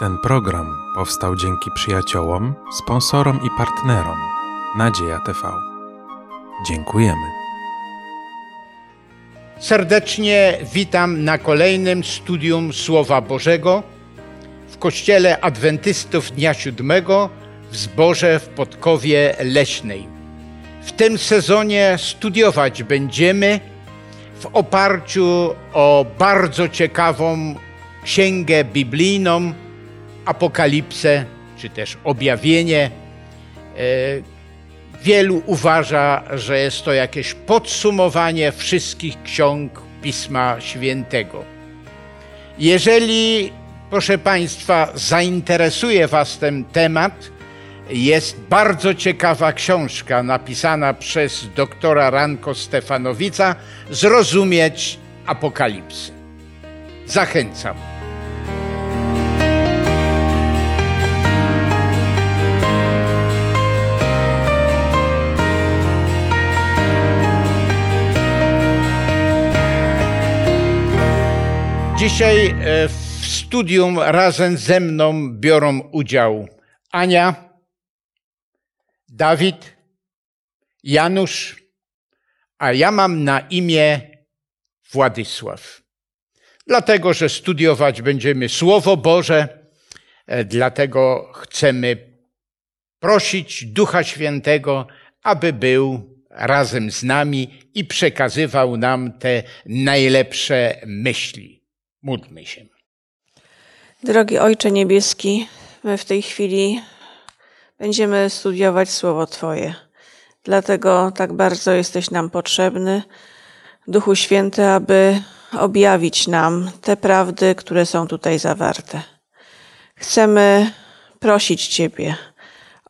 Ten program powstał dzięki przyjaciołom, sponsorom i partnerom Nadzieja TV. Dziękujemy. Serdecznie witam na kolejnym studium Słowa Bożego w Kościele Adwentystów Dnia Siódmego w Zborze w Podkowie Leśnej. W tym sezonie studiować będziemy w oparciu o bardzo ciekawą księgę biblijną Apokalipsę, czy też objawienie. E, Wielu uważa, że jest to jakieś podsumowanie wszystkich ksiąg Pisma Świętego. Jeżeli, proszę Państwa, zainteresuje Was ten temat, jest bardzo ciekawa książka napisana przez doktora Ranko Stefanowica Zrozumieć Apokalipsy. Zachęcam. Dzisiaj e, w studium razem ze mną biorą udział Ania, Dawid, Janusz, a ja mam na imię Władysław. Dlatego, że studiować będziemy Słowo Boże, e, dlatego chcemy prosić Ducha Świętego, aby był razem z nami i przekazywał nam te najlepsze myśli. Módlmy się. Drogi Ojcze Niebieski, my w tej chwili będziemy studiować Słowo Twoje. Dlatego tak bardzo jesteś nam potrzebny, Duchu Święty, aby objawić nam te prawdy, które są tutaj zawarte. Chcemy prosić Ciebie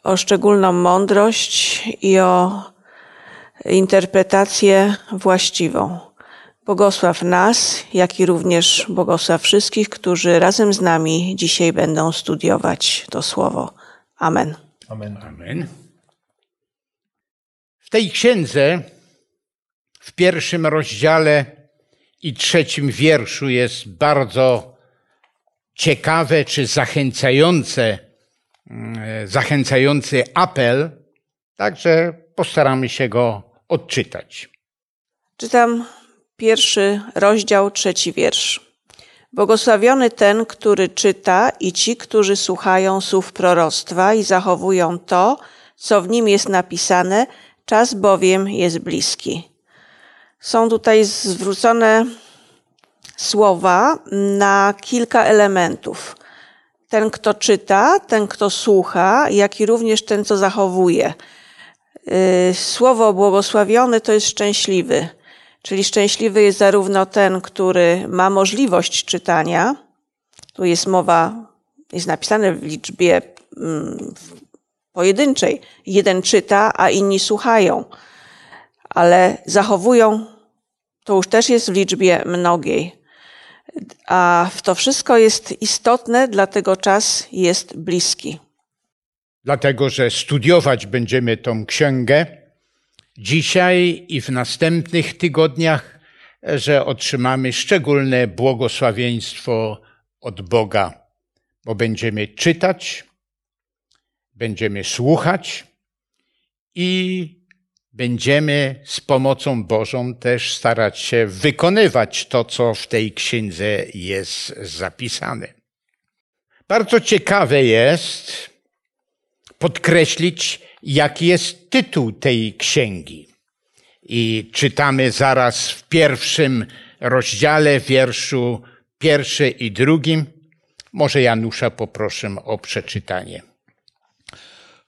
o szczególną mądrość i o interpretację właściwą. Błogosław nas, jak i również błogosław wszystkich, którzy razem z nami dzisiaj będą studiować to słowo. Amen. Amen. Amen. W tej księdze, w pierwszym rozdziale i trzecim wierszu jest bardzo ciekawe czy zachęcające, mm, zachęcający apel, także postaramy się go odczytać. Czytam pierwszy rozdział, trzeci wiersz. Błogosławiony ten, który czyta i ci, którzy słuchają słów proroctwa i zachowują to, co w nim jest napisane, czas bowiem jest bliski. Są tutaj zwrócone słowa na kilka elementów. Ten, kto czyta, ten, kto słucha, jak i również ten, co zachowuje. Y, słowo błogosławiony to jest szczęśliwy. Czyli szczęśliwy jest zarówno ten, który ma możliwość czytania, tu jest mowa, jest napisane w liczbie mm, pojedynczej. Jeden czyta, a inni słuchają, ale zachowują, to już też jest w liczbie mnogiej. A to wszystko jest istotne, dlatego czas jest bliski. Dlatego, że studiować będziemy tą księgę dzisiaj i w następnych tygodniach, że otrzymamy szczególne błogosławieństwo od Boga, bo będziemy czytać, będziemy słuchać i będziemy z pomocą Bożą też starać się wykonywać to, co w tej księdze jest zapisane. Bardzo ciekawe jest podkreślić, jaki jest tytuł tej księgi. I czytamy zaraz w pierwszym rozdziale, wierszu pierwszy i drugim. Może Janusza poproszę o przeczytanie.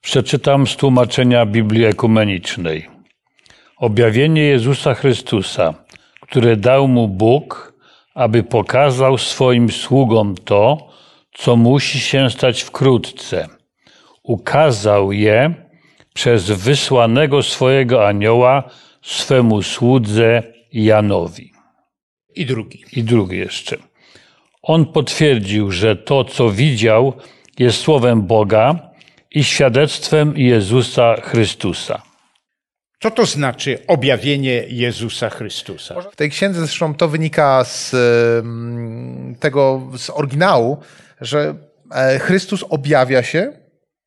Przeczytam z tłumaczenia Biblii Ekumenicznej. Objawienie Jezusa Chrystusa, które dał mu Bóg, aby pokazał swoim sługom to, co musi się stać wkrótce. Ukazał je przez wysłanego swojego anioła swemu słudze Janowi. I drugi. I drugi jeszcze. On potwierdził, że to, co widział, jest słowem Boga i świadectwem Jezusa Chrystusa. Co to znaczy objawienie Jezusa Chrystusa? W tej księdze zresztą to wynika z tego, z oryginału, że e, Chrystus objawia się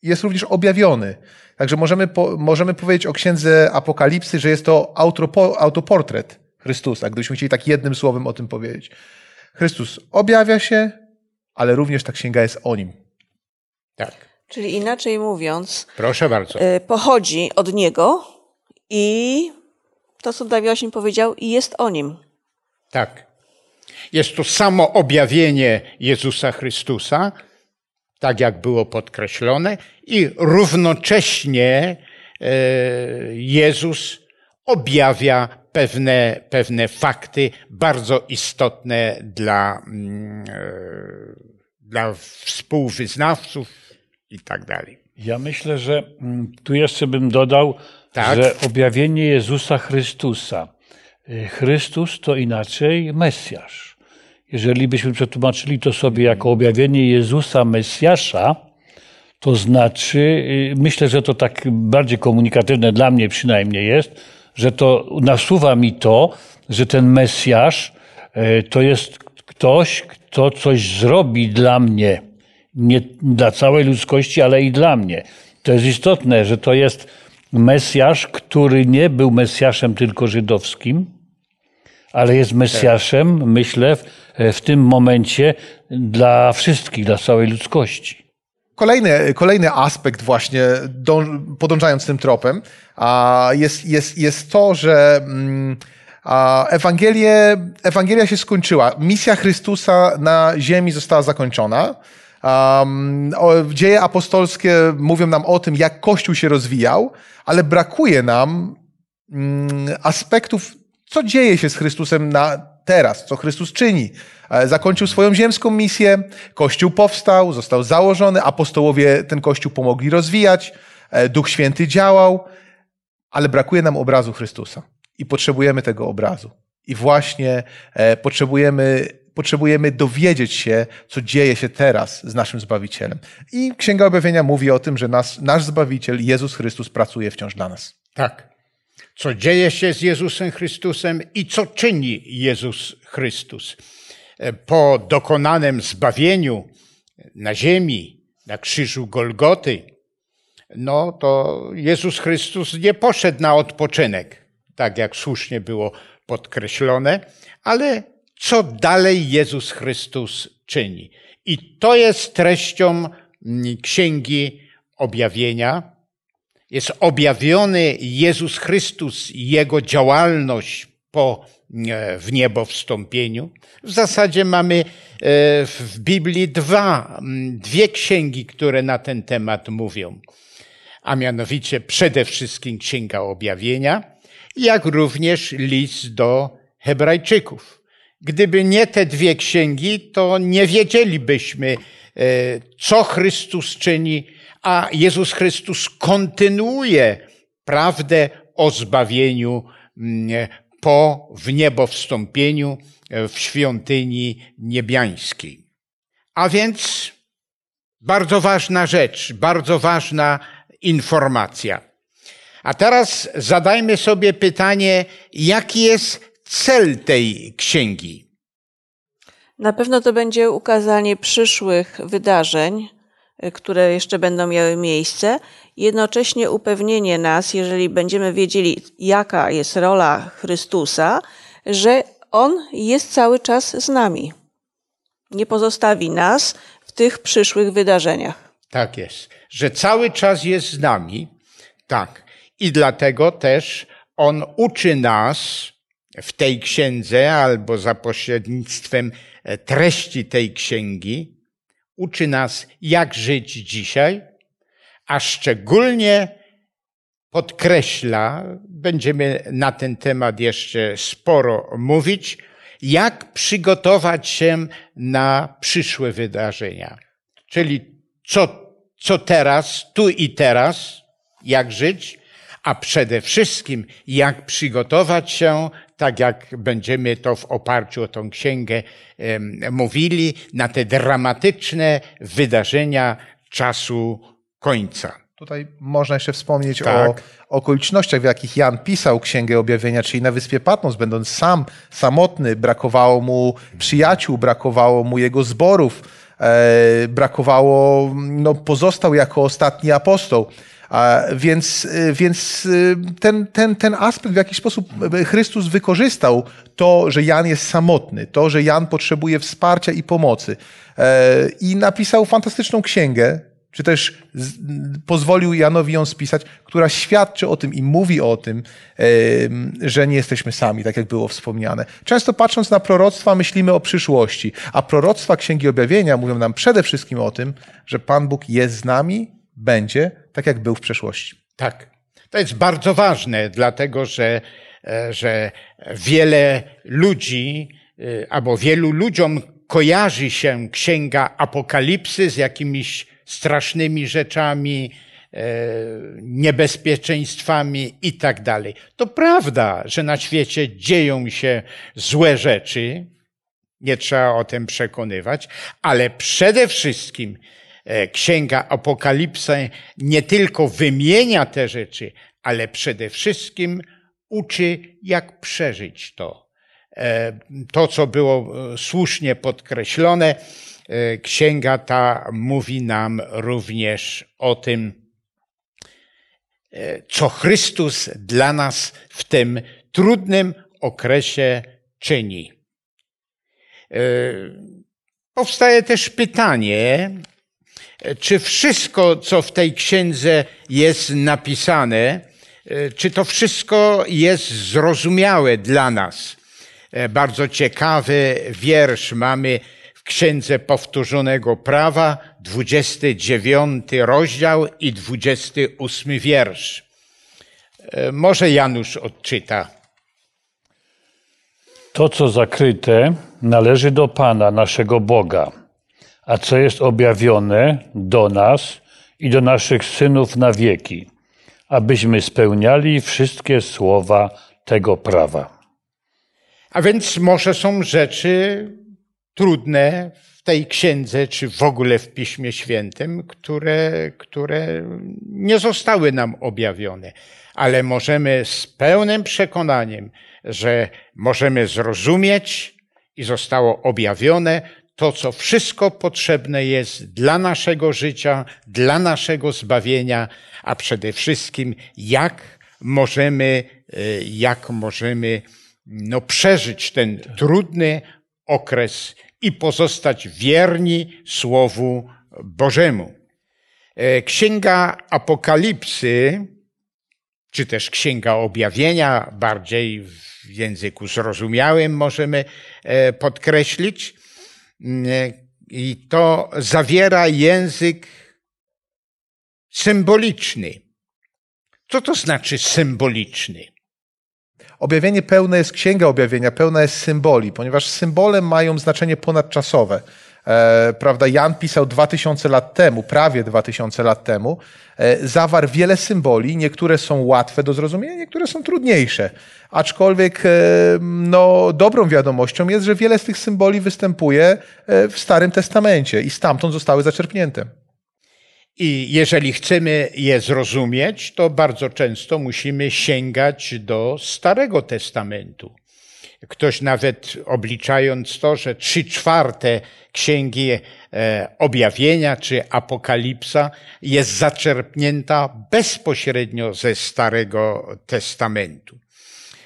jest również objawiony. Także możemy, po, możemy powiedzieć o księdze Apokalipsy, że jest to autopo, autoportret Chrystusa, gdybyśmy chcieli tak jednym słowem o tym powiedzieć. Chrystus objawia się, ale również ta księga jest o nim. Tak. Czyli inaczej mówiąc, Proszę bardzo. e, pochodzi od Niego i to, co Dawid Osim powiedział, i jest o Nim. Tak. Jest to samo objawienie Jezusa Chrystusa, tak jak było podkreślone, i równocześnie e, Jezus objawia pewne, pewne fakty bardzo istotne dla, mm, e, dla współwyznawców i tak dalej. Ja myślę, że mm, tu jeszcze bym dodał, Tak. że objawienie Jezusa Chrystusa. Y, Chrystus to inaczej Mesjasz. Jeżeli byśmy przetłumaczyli to sobie jako objawienie Jezusa Mesjasza, to znaczy, y, myślę, że to tak bardziej komunikatywne dla mnie przynajmniej jest, że to nasuwa mi to, że ten Mesjasz y, to jest ktoś, kto coś zrobi dla mnie. Nie dla całej ludzkości, ale i dla mnie. To jest istotne, że to jest Mesjasz, który nie był Mesjaszem tylko żydowskim, ale jest Mesjaszem, myślę, w, w tym momencie dla wszystkich, dla całej ludzkości. Kolejny, kolejny aspekt właśnie, dąż, podążając tym tropem, jest, jest, jest to, że mm, a, Ewangelię, Ewangelia się skończyła. Misja Chrystusa na ziemi została zakończona. Um, dzieje apostolskie mówią nam o tym, jak Kościół się rozwijał, ale brakuje nam mm, aspektów, co dzieje się z Chrystusem na teraz, co Chrystus czyni. E, Zakończył swoją ziemską misję, Kościół powstał, został założony, apostołowie ten Kościół pomogli rozwijać, e, Duch Święty działał, ale brakuje nam obrazu Chrystusa i potrzebujemy tego obrazu. I właśnie e, potrzebujemy, potrzebujemy dowiedzieć się, co dzieje się teraz z naszym Zbawicielem. I Księga Objawienia mówi o tym, że nas, nasz Zbawiciel, Jezus Chrystus, pracuje wciąż dla nas. Tak. Co dzieje się z Jezusem Chrystusem i co czyni Jezus Chrystus. E, Po dokonanym zbawieniu na ziemi, na krzyżu Golgoty, no to Jezus Chrystus nie poszedł na odpoczynek, tak jak słusznie było podkreślone, ale co dalej Jezus Chrystus czyni. I to jest treścią mm, Księgi Objawienia, jest objawiony Jezus Chrystus i Jego działalność po e, w niebo wstąpieniu. W zasadzie mamy e, w Biblii dwa, dwie księgi, które na ten temat mówią. A mianowicie przede wszystkim Księga Objawienia, jak również list do Hebrajczyków. Gdyby nie te dwie księgi, to nie wiedzielibyśmy, e, co Chrystus czyni, a Jezus Chrystus kontynuuje prawdę o zbawieniu mm, po w niebo wstąpieniu e, w świątyni niebiańskiej. A więc bardzo ważna rzecz, bardzo ważna informacja. A teraz zadajmy sobie pytanie, jaki jest cel tej księgi? Na pewno to będzie ukazanie przyszłych wydarzeń, które jeszcze będą miały miejsce, jednocześnie upewnienie nas, jeżeli będziemy wiedzieli, jaka jest rola Chrystusa, że On jest cały czas z nami. Nie pozostawi nas w tych przyszłych wydarzeniach. Tak jest, że cały czas jest z nami. Tak. I dlatego też on uczy nas w tej księdze albo za pośrednictwem e, treści tej księgi, uczy nas, jak żyć dzisiaj, a szczególnie podkreśla, będziemy na ten temat jeszcze sporo mówić, jak przygotować się na przyszłe wydarzenia. Czyli co, co teraz, tu i teraz, jak żyć, a przede wszystkim jak przygotować się, tak jak będziemy to w oparciu o tą księgę mówili, na te dramatyczne wydarzenia czasu końca. Tutaj można jeszcze wspomnieć Tak. o okolicznościach, w jakich Jan pisał Księgę Objawienia, czyli na wyspie Patmos, będąc sam samotny, brakowało mu przyjaciół, brakowało mu jego zborów, e, brakowało, no, pozostał jako ostatni apostoł. Więc, więc ten, ten, ten aspekt, w jaki sposób Chrystus wykorzystał to, że Jan jest samotny, to, że Jan potrzebuje wsparcia i pomocy. I napisał fantastyczną księgę, czy też pozwolił Janowi ją spisać, która świadczy o tym i mówi o tym, że nie jesteśmy sami, tak jak było wspomniane. Często patrząc na proroctwa, myślimy o przyszłości, a proroctwa Księgi Objawienia mówią nam przede wszystkim o tym, że Pan Bóg jest z nami, będzie, tak jak był w przeszłości. Tak. To jest bardzo ważne, dlatego że, e, że wiele ludzi e, albo wielu ludziom kojarzy się Księga Apokalipsy z jakimiś strasznymi rzeczami, e, niebezpieczeństwami i tak dalej. To prawda, że na świecie dzieją się złe rzeczy, nie trzeba o tym przekonywać, ale przede wszystkim Księga Apokalipsy nie tylko wymienia te rzeczy, ale przede wszystkim uczy, jak przeżyć to. E, to, co było słusznie podkreślone, E, księga ta mówi nam również o tym, e, co Chrystus dla nas w tym trudnym okresie czyni. E, powstaje też pytanie, czy wszystko, co w tej księdze jest napisane, czy to wszystko jest zrozumiałe dla nas. Bardzo ciekawy wiersz mamy Księdze Powtórzonego Prawa, 29 rozdział i 28 wiersz. E, może Janusz odczyta. To, co zakryte, należy do Pana, naszego Boga, a co jest objawione do nas i do naszych synów na wieki, abyśmy spełniali wszystkie słowa tego prawa. A więc może są rzeczy, trudne w tej księdze, czy w ogóle w Piśmie Świętym, które, które nie zostały nam objawione. Ale możemy z pełnym przekonaniem, że możemy zrozumieć i zostało objawione to, co wszystko potrzebne jest dla naszego życia, dla naszego zbawienia, a przede wszystkim jak możemy, e, jak możemy no, przeżyć ten trudny okres i pozostać wierni Słowu Bożemu. E, Księga Apokalipsy, czy też Księga Objawienia, bardziej w języku zrozumiałym możemy e, podkreślić, i to zawiera język symboliczny. Co to znaczy symboliczny? Objawienie pełne jest, księga objawienia pełna jest symboli, ponieważ symbole mają znaczenie ponadczasowe. E, prawda, Jan pisał 2000 lat temu, prawie 2000 lat temu, e, zawarł wiele symboli, niektóre są łatwe do zrozumienia, niektóre są trudniejsze. Aczkolwiek e, no, dobrą wiadomością jest, że wiele z tych symboli występuje w Starym Testamencie i stamtąd zostały zaczerpnięte. I jeżeli chcemy je zrozumieć, to bardzo często musimy sięgać do Starego Testamentu. Ktoś nawet obliczając to, że trzy czwarte księgi e, objawienia czy apokalipsa jest zaczerpnięta bezpośrednio ze Starego Testamentu.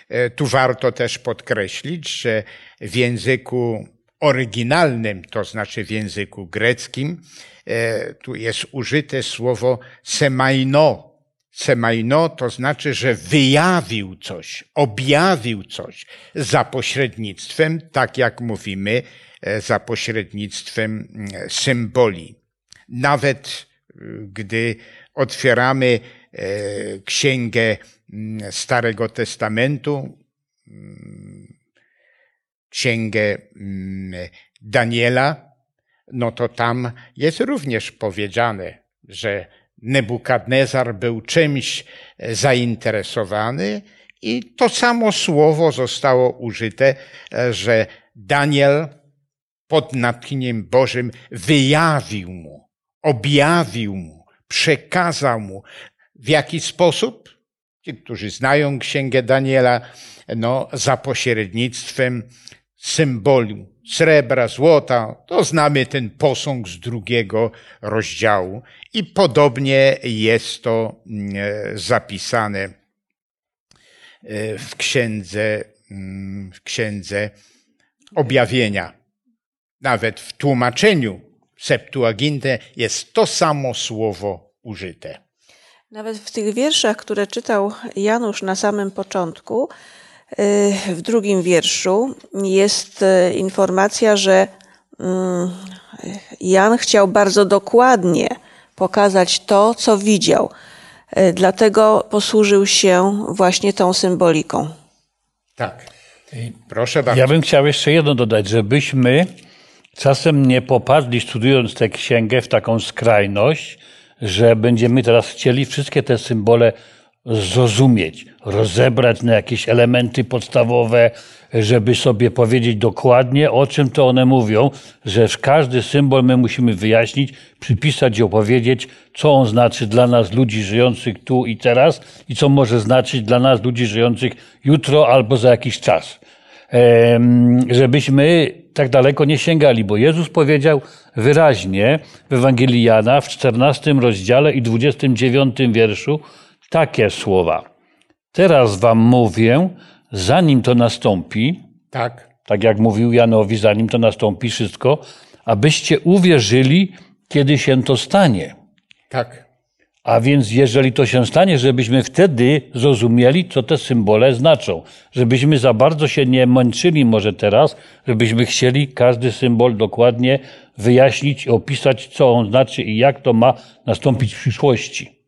E, tu warto też podkreślić, że w języku oryginalnym, to znaczy w języku greckim, E, tu jest użyte słowo semaino. Semaino to znaczy, że wyjawił coś, objawił coś za pośrednictwem, tak jak mówimy, e, za pośrednictwem mm, symboli. Nawet e, gdy otwieramy księgę mm, Starego Testamentu, mm, księgę Daniela, no to tam jest również powiedziane, że Nebukadnezar był czymś e, zainteresowany i to samo słowo zostało użyte, e, że Daniel pod natchnieniem Bożym wyjawił mu, objawił mu, przekazał mu. W jaki sposób? Ci, którzy znają Księgę Daniela, no, za pośrednictwem symbolu, srebra, złota. To znamy ten posąg z drugiego rozdziału. I podobnie jest to mm, e, zapisane e, w księdze, mm, w księdze objawienia. Nawet w tłumaczeniu Septuagintę jest to samo słowo użyte. Nawet w tych wierszach, które czytał Janusz na samym początku, w drugim wierszu jest y, informacja, że mm, Jan chciał bardzo dokładnie pokazać to, co widział. Y, dlatego posłużył się właśnie tą symboliką. Tak. Proszę bardzo. Ja bym chciał jeszcze jedno dodać, żebyśmy czasem nie popadli, studiując tę księgę, w taką skrajność, że będziemy teraz chcieli wszystkie te symbole zrozumieć, rozebrać na jakieś elementy podstawowe, żeby sobie powiedzieć dokładnie, o czym to one mówią, że każdy symbol my musimy wyjaśnić, przypisać i opowiedzieć, co on znaczy dla nas, ludzi żyjących tu i teraz i co może znaczyć dla nas, ludzi żyjących jutro albo za jakiś czas. Żebyśmy tak daleko nie sięgali, bo Jezus powiedział wyraźnie w Ewangelii Jana w 14 rozdziale i 29 wierszu takie słowa. Teraz wam mówię, zanim to nastąpi, Tak. tak jak mówił Janowi, zanim to nastąpi wszystko, abyście uwierzyli, kiedy się to stanie. Tak. A więc jeżeli to się stanie, żebyśmy wtedy zrozumieli, co te symbole znaczą. Żebyśmy za bardzo się nie męczyli może teraz, żebyśmy chcieli każdy symbol dokładnie wyjaśnić i opisać, co on znaczy i jak to ma nastąpić w przyszłości.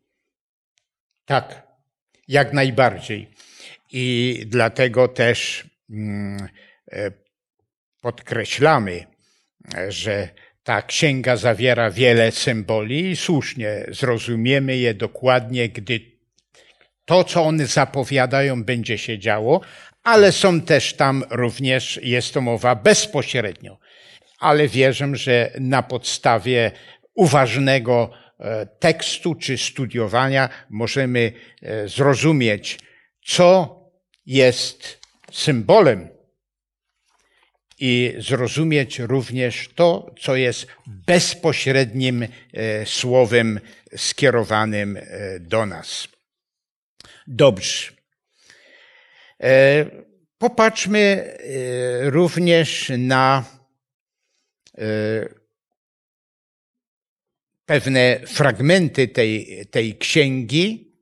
Tak, jak najbardziej. I dlatego też mm, e, podkreślamy, że ta księga zawiera wiele symboli i słusznie zrozumiemy je dokładnie, gdy to, co one zapowiadają, będzie się działo, ale są też tam również, jest to mowa bezpośrednio. Ale wierzę, że na podstawie uważnego tekstu czy studiowania możemy e, zrozumieć, co jest symbolem i zrozumieć również to, co jest bezpośrednim e, słowem skierowanym e, do nas. Dobrze. E, popatrzmy również na pewne fragmenty tej, tej księgi.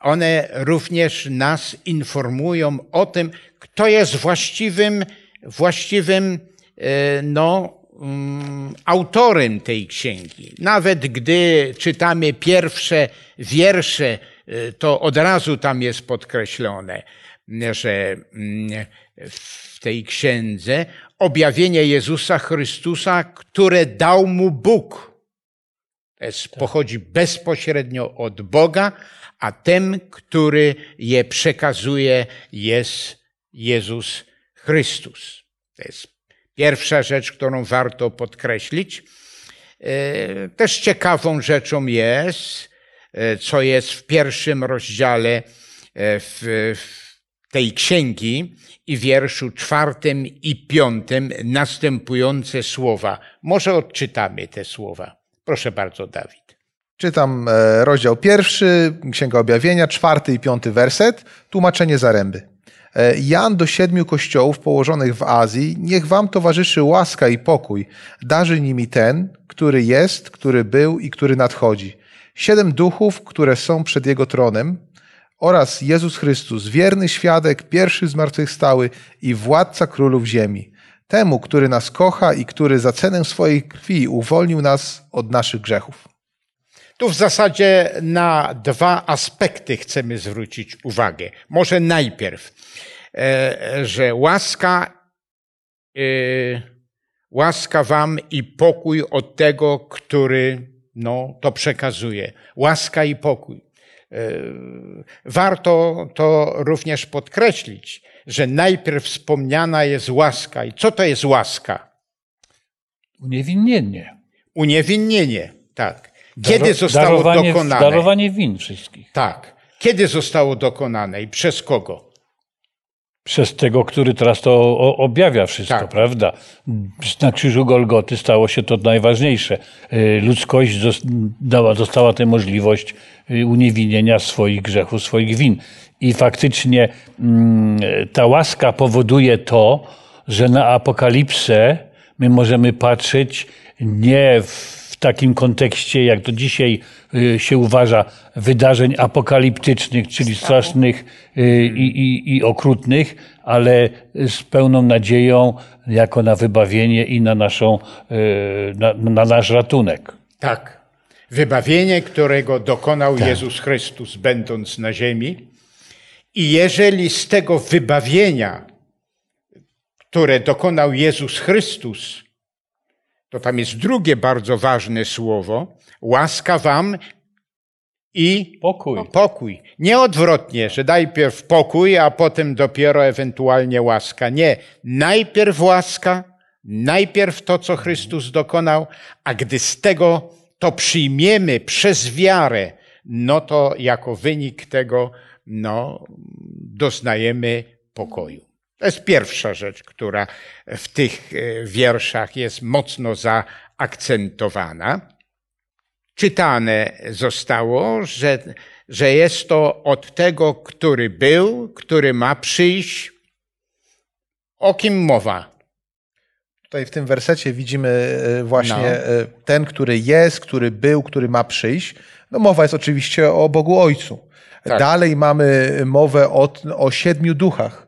One również nas informują o tym, kto jest właściwym właściwym e, no, mm, autorem tej księgi. Nawet gdy czytamy pierwsze wiersze, e, to od razu tam jest podkreślone, że mm, w tej księdze objawienie Jezusa Chrystusa, które dał mu Bóg. Jest, pochodzi bezpośrednio od Boga, a tym, który je przekazuje, jest Jezus Chrystus. To jest pierwsza rzecz, którą warto podkreślić. E, też ciekawą rzeczą jest, e, co jest w pierwszym rozdziale e, w tej księgi i wierszu czwartym i piątym następujące słowa. Może odczytamy te słowa. Proszę bardzo, Dawid. Czytam rozdział pierwszy, Księga Objawienia, czwarty i piąty werset, tłumaczenie zaręby. E, Jan do siedmiu kościołów położonych w Azji, niech wam towarzyszy łaska i pokój. Darzy nimi ten, który jest, który był i który nadchodzi. Siedem duchów, które są przed Jego tronem oraz Jezus Chrystus, wierny świadek, pierwszy zmartwychwstały i władca królów ziemi. Temu, który nas kocha i który za cenę swojej krwi uwolnił nas od naszych grzechów. Tu w zasadzie na dwa aspekty chcemy zwrócić uwagę. Może najpierw E, że łaska, e, łaska wam i pokój od tego, który no, to przekazuje. Łaska i pokój. E, warto to również podkreślić, że najpierw wspomniana jest łaska. I co to jest łaska? Uniewinnienie. Uniewinnienie, tak. Kiedy zostało darowanie, dokonane? Darowanie win wszystkich. Tak. Kiedy zostało dokonane i przez kogo? przez tego, który teraz to objawia wszystko, Tak. prawda? Na krzyżu Golgoty stało się to najważniejsze. Y, Ludzkość zos- dała, dostała tę możliwość y, uniewinnienia swoich grzechów, swoich win. I faktycznie mm, ta łaska powoduje to, że na apokalipsę my możemy patrzeć nie w takim kontekście, jak to dzisiaj y, się uważa, wydarzeń apokaliptycznych, czyli strasznych y, i, i, i okrutnych, ale z pełną nadzieją jako na wybawienie i na, naszą, y, na, na nasz ratunek. Tak. Wybawienie, którego dokonał Jezus Chrystus, będąc na ziemi. I jeżeli z tego wybawienia, które dokonał Jezus Chrystus, to tam jest drugie bardzo ważne słowo, łaska wam i Pokój. pokój. Nie odwrotnie, że najpierw pokój, a potem dopiero ewentualnie łaska. Nie. Najpierw łaska, najpierw to, co Chrystus dokonał, a gdy z tego to przyjmiemy przez wiarę, no to jako wynik tego, no, doznajemy pokoju. To jest pierwsza rzecz, która w tych e, wierszach jest mocno zaakcentowana czytane zostało, że, że jest to od tego, który był, który ma przyjść. O kim mowa? Tutaj w tym wersecie widzimy e, właśnie No. e, ten, który jest, który był, który ma przyjść. No mowa jest oczywiście o Bogu Ojcu. Tak. Dalej mamy mowę o, o siedmiu duchach.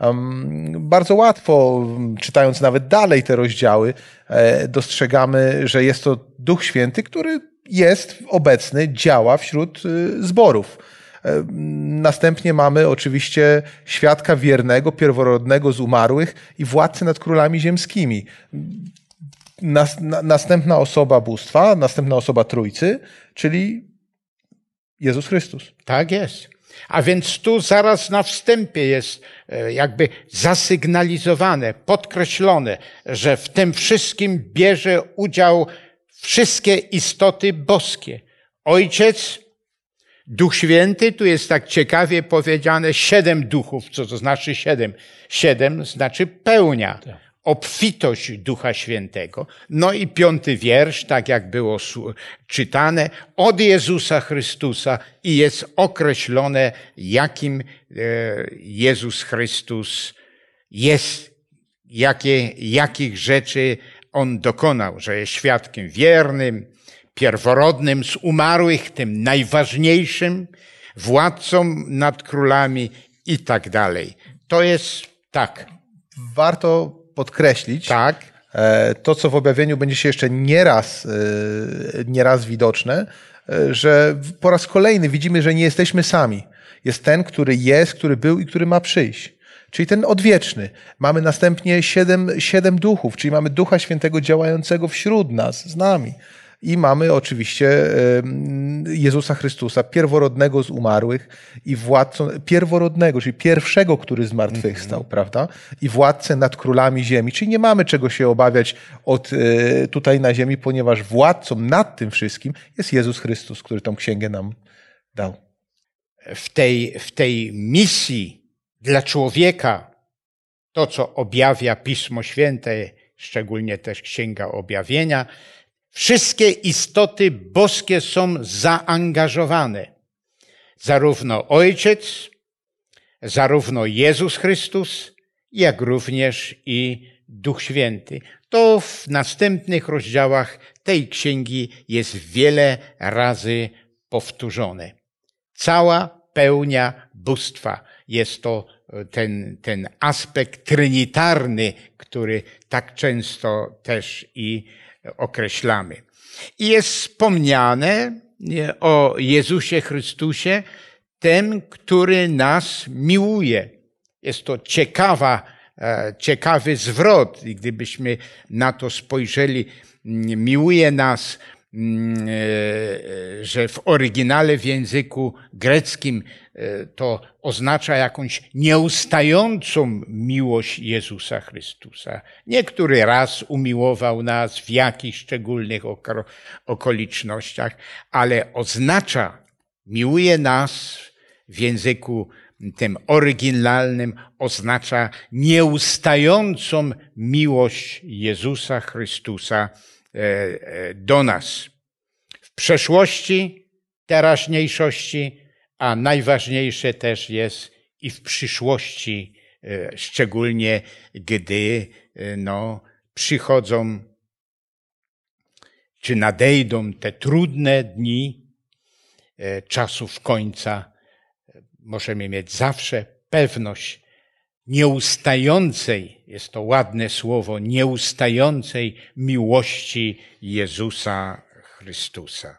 Um, bardzo łatwo, czytając nawet dalej te rozdziały, e, dostrzegamy, że jest to Duch Święty, który jest obecny, działa wśród y, zborów. E, Następnie mamy oczywiście świadka wiernego, pierworodnego z umarłych i władcę nad królami ziemskimi. Nas, na, następna osoba bóstwa, następna osoba trójcy, czyli Jezus Chrystus. Tak jest. A więc tu zaraz na wstępie jest e, jakby zasygnalizowane, podkreślone, że w tym wszystkim bierze udział wszystkie istoty boskie. Ojciec, Duch Święty, tu jest tak ciekawie powiedziane siedem duchów. Co to znaczy siedem? Siedem znaczy pełnia, obfitość Ducha Świętego. No i piąty wiersz, tak jak było czytane, od Jezusa Chrystusa i jest określone, jakim e, Jezus Chrystus jest, jakie, jakich rzeczy On dokonał, że jest świadkiem wiernym, pierworodnym z umarłych, tym najważniejszym, władcą nad królami i tak dalej. To jest tak, Warto podkreślić, tak, e, to co w objawieniu będzie się jeszcze nieraz, e, nieraz widoczne, e, że po raz kolejny widzimy, że nie jesteśmy sami. Jest ten, który jest, który był i który ma przyjść. Czyli ten odwieczny. Mamy następnie siedem, siedem duchów, czyli mamy Ducha Świętego działającego wśród nas, z nami. I mamy oczywiście Jezusa Chrystusa, pierworodnego z umarłych i władcą, pierworodnego, czyli pierwszego, który zmartwychwstał, prawda? I władcę nad królami ziemi. Czyli nie mamy czego się obawiać od e, tutaj na ziemi, ponieważ władcą nad tym wszystkim jest Jezus Chrystus, który tą księgę nam dał. w tej, w tej misji dla człowieka, to co objawia Pismo Święte, szczególnie też Księga Objawienia, wszystkie istoty boskie są zaangażowane. Zarówno Ojciec, zarówno Jezus Chrystus, jak również i Duch Święty. To w następnych rozdziałach tej księgi jest wiele razy powtórzone. Cała pełnia bóstwa. Jest to e, ten, ten aspekt trinitarny, który tak często też i określamy. I jest wspomniane o Jezusie Chrystusie, tym, który nas miłuje. Jest to ciekawa, e, ciekawy zwrot. I gdybyśmy na to spojrzeli, miłuje nas, że w oryginale w języku greckim e, to oznacza jakąś nieustającą miłość Jezusa Chrystusa. Niektóry raz umiłował nas w jakichś szczególnych okolicznościach, ale oznacza, miłuje nas w języku tym oryginalnym oznacza nieustającą miłość Jezusa Chrystusa e, e, do nas. W przeszłości, teraźniejszości, a najważniejsze też jest i w przyszłości, e, szczególnie gdy no, przychodzą czy nadejdą te trudne dni czasów końca, możemy mieć zawsze pewność nieustającej, jest to ładne słowo, nieustającej miłości Jezusa Chrystusa.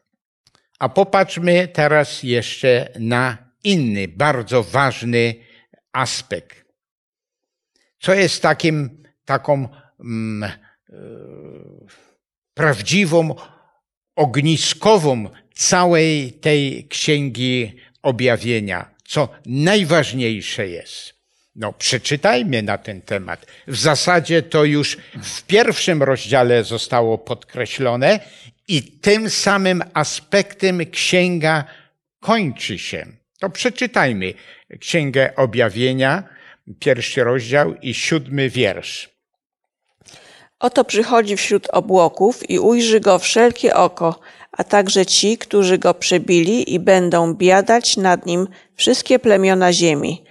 A popatrzmy teraz jeszcze na inny, bardzo ważny aspekt. Co jest takim, taką mm, e, prawdziwą, ogniskową całej tej księgi objawienia, co najważniejsze jest. No, przeczytajmy na ten temat. W zasadzie to już w pierwszym rozdziale zostało podkreślone i tym samym aspektem księga kończy się. To przeczytajmy Księgę Objawienia, pierwszy rozdział i siódmy wiersz. Oto przychodzi wśród obłoków i ujrzy go wszelkie oko, a także ci, którzy go przebili i będą biadać nad nim wszystkie plemiona ziemi.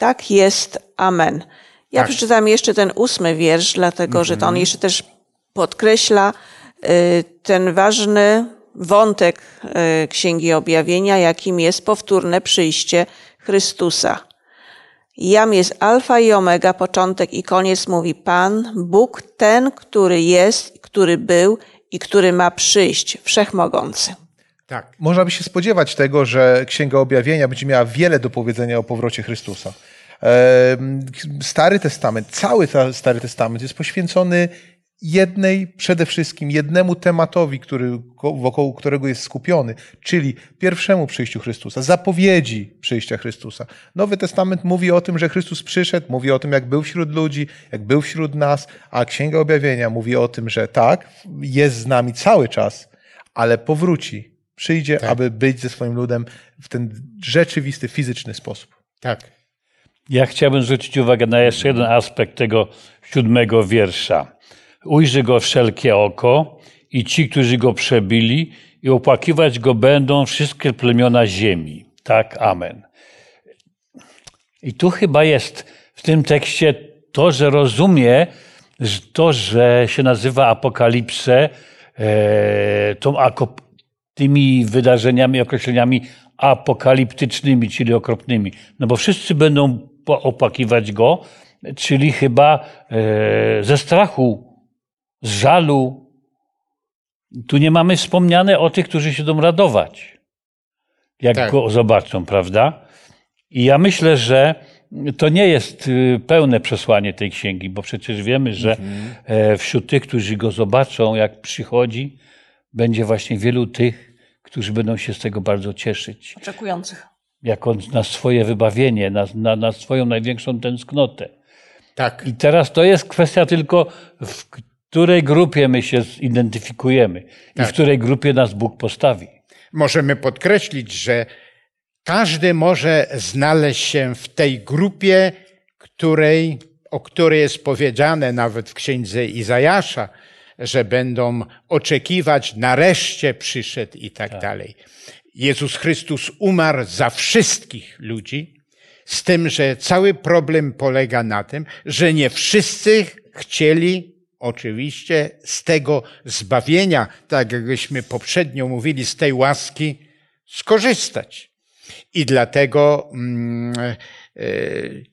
Tak jest. Amen. Ja tak. przeczytam jeszcze ten ósmy wiersz, dlatego mm -hmm. że to on mhm. jeszcze też podkreśla y, ten ważny wątek y, Księgi Objawienia, jakim jest powtórne przyjście Chrystusa. Jam jest alfa i omega, początek i koniec, mówi Pan, Bóg, ten, który jest, który był i który ma przyjść, wszechmogący. Tak. Można by się spodziewać tego, że Księga Objawienia będzie miała wiele do powiedzenia o powrocie Chrystusa. Stary Testament, cały Stary Testament jest poświęcony jednej, przede wszystkim jednemu tematowi, który, wokół którego jest skupiony, czyli pierwszemu przyjściu Chrystusa, zapowiedzi przyjścia Chrystusa. Nowy Testament mówi o tym, że Chrystus przyszedł, mówi o tym, jak był wśród ludzi, jak był wśród nas, a Księga Objawienia mówi o tym, że tak, jest z nami cały czas, ale powróci, przyjdzie, tak. aby być ze swoim ludem w ten rzeczywisty, fizyczny sposób. Tak. Ja chciałbym zwrócić uwagę na jeszcze jeden aspekt tego siódmego wiersza ujrzy go wszelkie oko i ci, którzy go przebili i opłakiwać go będą wszystkie plemiona ziemi. Tak, amen. I tu chyba jest w tym tekście to, że rozumie to, że się nazywa apokalipsę, e, tą, tymi wydarzeniami, określeniami apokaliptycznymi, czyli okropnymi. No bo wszyscy będą opłakiwać go, czyli chyba e, ze strachu z żalu. Tu nie mamy wspomniane o tych, którzy się będą radować, jak tak. go zobaczą, prawda? I ja myślę, że to nie jest y, pełne przesłanie tej księgi, bo przecież wiemy, że mhm. E, wśród tych, którzy go zobaczą, jak przychodzi, będzie właśnie wielu tych, którzy będą się z tego bardzo cieszyć. Oczekujących. Jako na swoje wybawienie, na, na, na swoją największą tęsknotę. Tak. I teraz to jest kwestia tylko, w której grupie my się zidentyfikujemy tak. i w której grupie nas Bóg postawi. Możemy podkreślić, że każdy może znaleźć się w tej grupie, której, o której jest powiedziane nawet w księdze Izajasza, że będą oczekiwać, nareszcie przyszedł i tak, tak dalej. Jezus Chrystus umarł za wszystkich ludzi, z tym, że cały problem polega na tym, że nie wszyscy chcieli oczywiście z tego zbawienia, tak jakbyśmy poprzednio mówili, z tej łaski skorzystać. I dlatego mm,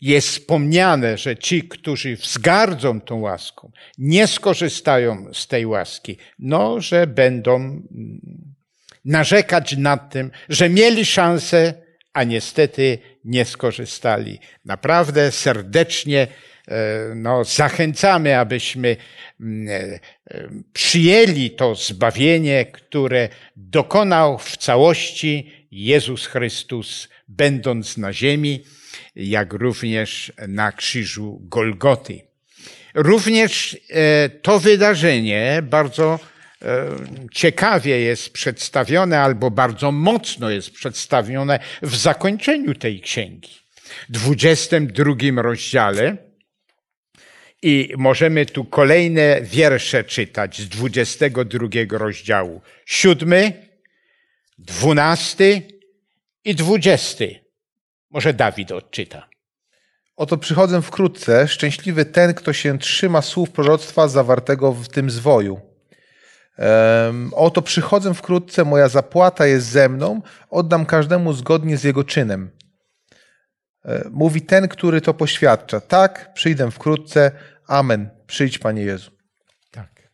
jest wspomniane, że ci, którzy wzgardzą tą łaską, nie skorzystają z tej łaski, no, że będą mm, narzekać nad tym, że mieli szansę, a niestety nie skorzystali. Naprawdę serdecznie E, no, zachęcamy, abyśmy mm, e, e, przyjęli to zbawienie, które dokonał w całości Jezus Chrystus, będąc na ziemi, jak również na krzyżu Golgoty. Również to wydarzenie bardzo ciekawie jest przedstawione, albo bardzo mocno jest przedstawione w zakończeniu tej księgi. 22 rozdziale. I możemy tu kolejne wiersze czytać z 22 rozdziału. Siódmy, dwunasty i dwudziesty. Może Dawid odczyta. Oto przychodzę wkrótce, szczęśliwy ten, kto się trzyma słów proroctwa zawartego w tym zwoju. Um, oto przychodzę wkrótce, moja zapłata jest ze mną, oddam każdemu zgodnie z jego czynem. E, mówi ten, który to poświadcza. Tak, przyjdę wkrótce. Amen. Przyjdź, Panie Jezu. Tak.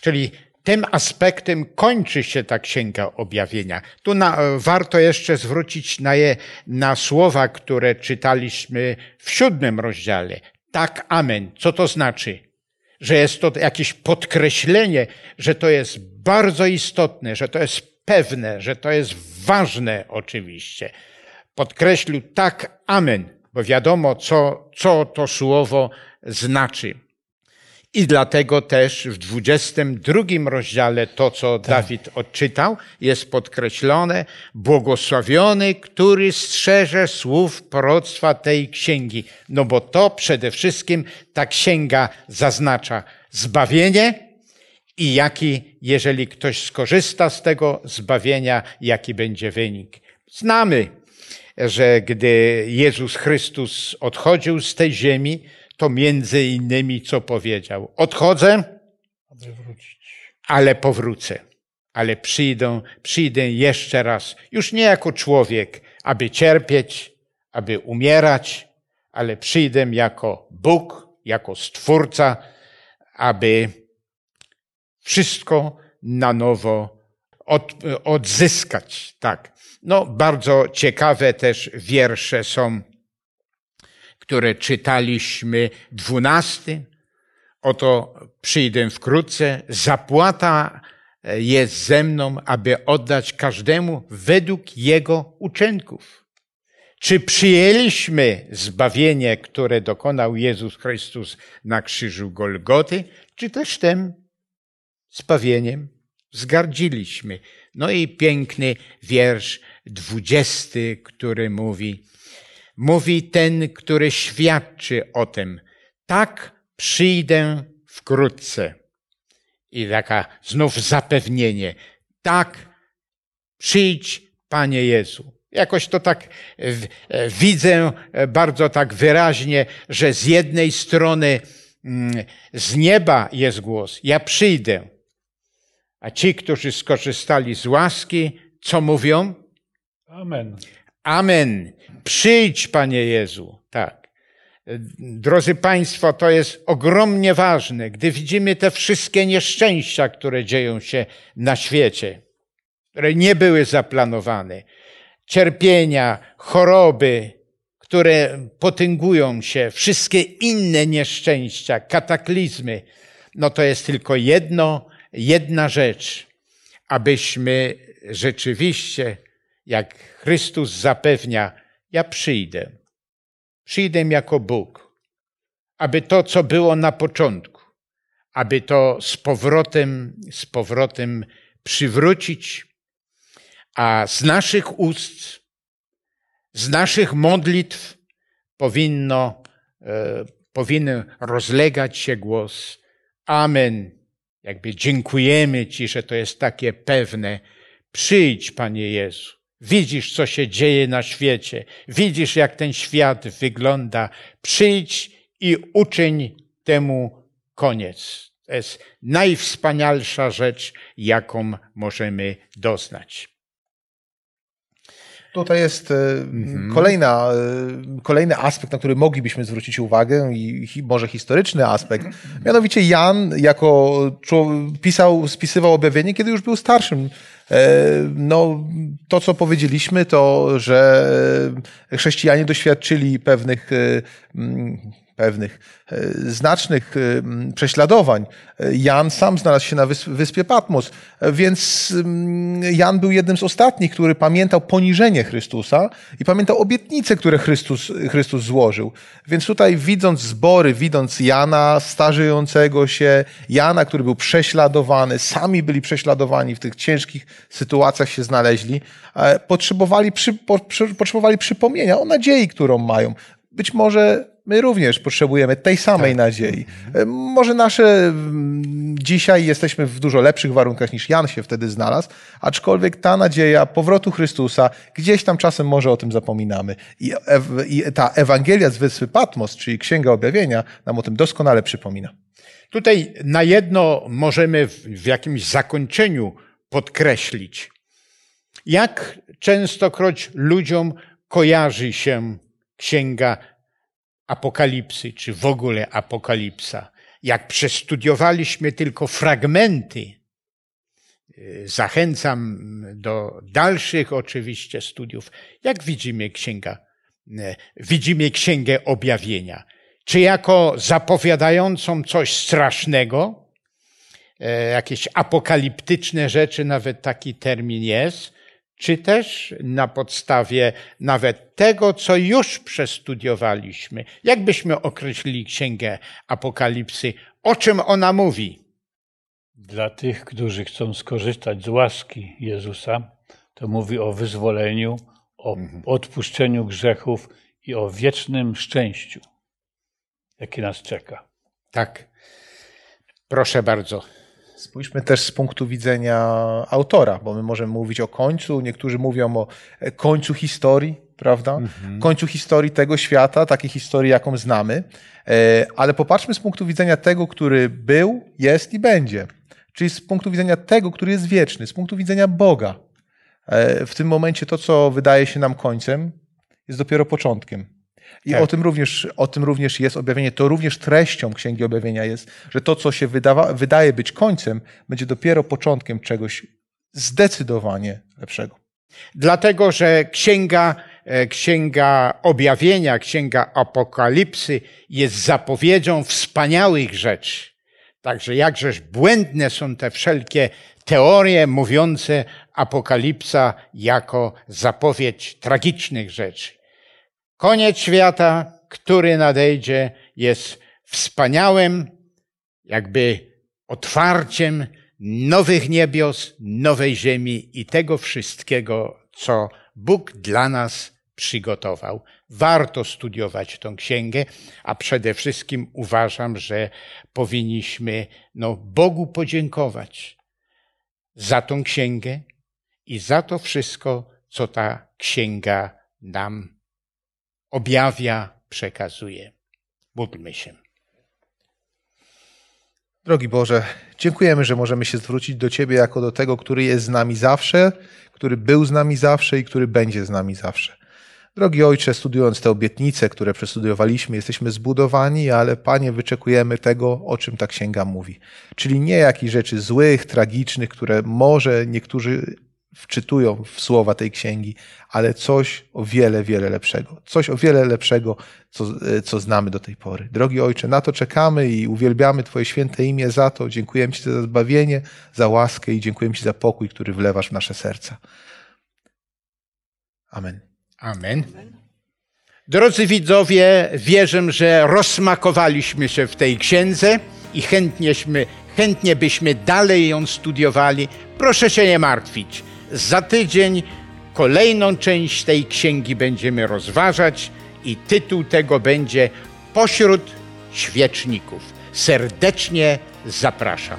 Czyli tym aspektem kończy się ta księga objawienia. Tu na, warto jeszcze zwrócić na, je, na słowa, które czytaliśmy w siódmym rozdziale. Tak, amen. Co to znaczy? Że jest to jakieś podkreślenie, że to jest bardzo istotne, że to jest pewne, że to jest ważne oczywiście. Podkreślił tak, amen, bo wiadomo, co, co to słowo znaczy. I dlatego też w 22 rozdziale to, co tak. Dawid odczytał, jest podkreślone, błogosławiony, który strzeże słów proroctwa tej księgi. No bo to przede wszystkim ta księga zaznacza zbawienie i jaki, jeżeli ktoś skorzysta z tego zbawienia, jaki będzie wynik. Znamy, że gdy Jezus Chrystus odchodził z tej ziemi, to między innymi co powiedział. Odchodzę, ale powrócę. Ale przyjdę, przyjdę jeszcze raz. Już nie jako człowiek, aby cierpieć, aby umierać, ale przyjdę jako Bóg, jako Stwórca, aby wszystko na nowo od, odzyskać. Tak. No, bardzo ciekawe też wiersze są które czytaliśmy, dwunasty. Oto przyjdę wkrótce, zapłata jest ze mną, aby oddać każdemu według jego uczynków. Czy przyjęliśmy zbawienie, które dokonał Jezus Chrystus na krzyżu Golgoty, czy też tym zbawieniem zgardziliśmy? No i piękny wiersz dwudziesty, który mówi, mówi ten, który świadczy o tym. Tak przyjdę wkrótce. I taka znów zapewnienie. Tak, przyjdź, Panie Jezu. Jakoś to tak e, widzę e, bardzo tak wyraźnie, że z jednej strony mm, z nieba jest głos, ja przyjdę. A ci, którzy skorzystali z łaski, co mówią? Amen. Amen. Przyjdź, Panie Jezu. Tak. Drodzy Państwo, to jest ogromnie ważne, gdy widzimy te wszystkie nieszczęścia, które dzieją się na świecie, które nie były zaplanowane, cierpienia, choroby, które potęgują się, wszystkie inne nieszczęścia, kataklizmy, no to jest tylko jedno, jedna rzecz, abyśmy rzeczywiście jak Chrystus zapewnia, ja przyjdę. Przyjdę jako Bóg, aby to, co było na początku, aby to z powrotem, z powrotem przywrócić, a z naszych ust, z naszych modlitw powinno, e, powinien rozlegać się głos Amen. Jakby dziękujemy Ci, że to jest takie pewne. Przyjdź, Panie Jezu. Widzisz, co się dzieje na świecie. Widzisz, jak ten świat wygląda. Przyjdź i uczyń temu koniec. To jest najwspanialsza rzecz, jaką możemy doznać. Tutaj jest mhm. kolejna, e, kolejny aspekt, na który moglibyśmy zwrócić uwagę i może historyczny aspekt. Mianowicie Jan jako pisał, spisywał objawienie, kiedy już był starszym E, no, to, co powiedzieliśmy, to, że chrześcijanie doświadczyli pewnych, e, pewnych e, znacznych e, prześladowań. E, Jan sam znalazł się na wyspie Patmos, więc Jan był jednym z ostatnich, który pamiętał poniżenie Chrystusa i pamiętał obietnice, które Chrystus, Chrystus złożył. Więc tutaj widząc zbory, widząc Jana starzejącego się, Jana, który był prześladowany, sami byli prześladowani, w tych ciężkich sytuacjach się znaleźli, potrzebowali, przy, potrzebowali przypomnienia o nadziei, którą mają. Być może my również potrzebujemy tej samej tak. nadziei. Może nasze dzisiaj jesteśmy w dużo lepszych warunkach niż Jan się wtedy znalazł, aczkolwiek ta nadzieja powrotu Chrystusa, gdzieś tam czasem może o tym zapominamy. I, i ta Ewangelia z Wyspy Patmos, czyli Księga Objawienia, nam o tym doskonale przypomina. Tutaj na jedno możemy w, w jakimś zakończeniu podkreślić, jak częstokroć ludziom kojarzy się Księga Apokalipsy, czy w ogóle Apokalipsa. Jak przestudiowaliśmy tylko fragmenty, y, zachęcam do dalszych oczywiście studiów. Jak widzimy księga, y, widzimy księgę objawienia? Czy jako zapowiadającą coś strasznego, y, jakieś apokaliptyczne rzeczy, nawet taki termin jest, czy też na podstawie nawet tego, co już przestudiowaliśmy. Jak byśmy określili Księgę Apokalipsy? O czym ona mówi? Dla tych, którzy chcą skorzystać z łaski Jezusa, to mówi o wyzwoleniu, o mhm. odpuszczeniu grzechów i o wiecznym szczęściu, jakie nas czeka. Tak. Proszę bardzo. Spójrzmy też z punktu widzenia autora, bo my możemy mówić o końcu, niektórzy mówią o e, końcu historii, prawda? Mhm. Końcu historii tego świata, takiej historii, jaką znamy, e, ale popatrzmy z punktu widzenia tego, który był, jest i będzie. Czyli z punktu widzenia tego, który jest wieczny, z punktu widzenia Boga. E, w tym momencie to, co wydaje się nam końcem, jest dopiero początkiem. I tak. o, tym również, o tym również jest objawienie. To również treścią Księgi Objawienia jest, że to, co się wydawa, wydaje być końcem, będzie dopiero początkiem czegoś zdecydowanie lepszego. Dlatego, że Księga, e, Księga Objawienia, Księga Apokalipsy jest zapowiedzią wspaniałych rzeczy. Także jakżeż błędne są te wszelkie teorie mówiące Apokalipsa jako zapowiedź tragicznych rzeczy. Koniec świata, który nadejdzie, jest wspaniałym, jakby otwarciem nowych niebios, nowej ziemi i tego wszystkiego, co Bóg dla nas przygotował. Warto studiować tą księgę, a przede wszystkim uważam, że powinniśmy no, Bogu podziękować za tą księgę i za to wszystko, co ta księga nam objawia, przekazuje. Módlmy się. Drogi Boże, dziękujemy, że możemy się zwrócić do Ciebie jako do tego, który jest z nami zawsze, który był z nami zawsze i który będzie z nami zawsze. Drogi Ojcze, studiując te obietnice, które przestudiowaliśmy, jesteśmy zbudowani, ale Panie, wyczekujemy tego, o czym ta księga mówi. Czyli nie jakichś rzeczy złych, tragicznych, które może niektórzy wczytują w słowa tej księgi, ale coś o wiele, wiele lepszego. Coś o wiele lepszego, co, co znamy do tej pory. Drogi Ojcze, na to czekamy i uwielbiamy Twoje święte imię za to. Dziękujemy Ci za zbawienie, za łaskę i dziękujemy Ci za pokój, który wlewasz w nasze serca. Amen. Amen. Drodzy widzowie, wierzę, że rozsmakowaliśmy się w tej księdze i chętnieśmy, chętnie byśmy dalej ją studiowali. Proszę się nie martwić. Za tydzień kolejną część tej księgi będziemy rozważać i tytuł tego będzie Pośród świeczników. Serdecznie zapraszam.